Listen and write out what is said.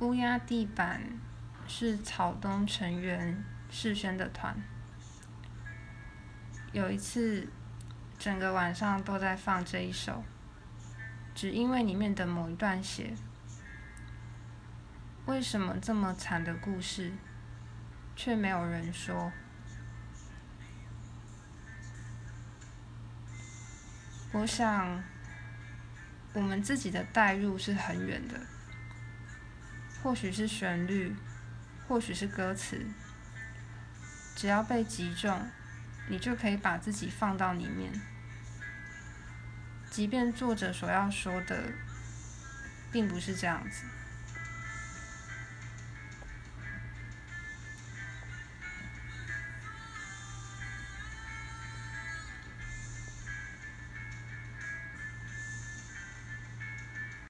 乌鸦地板是草东成员世轩的团。有一次，整个晚上都在放这一首，只因为里面的某一段写：“为什么这么惨的故事，却没有人说？”我想，我们自己的代入是很远的。或许是旋律，或许是歌词，只要被击中，你就可以把自己放到里面。即便作者所要说的，并不是这样子。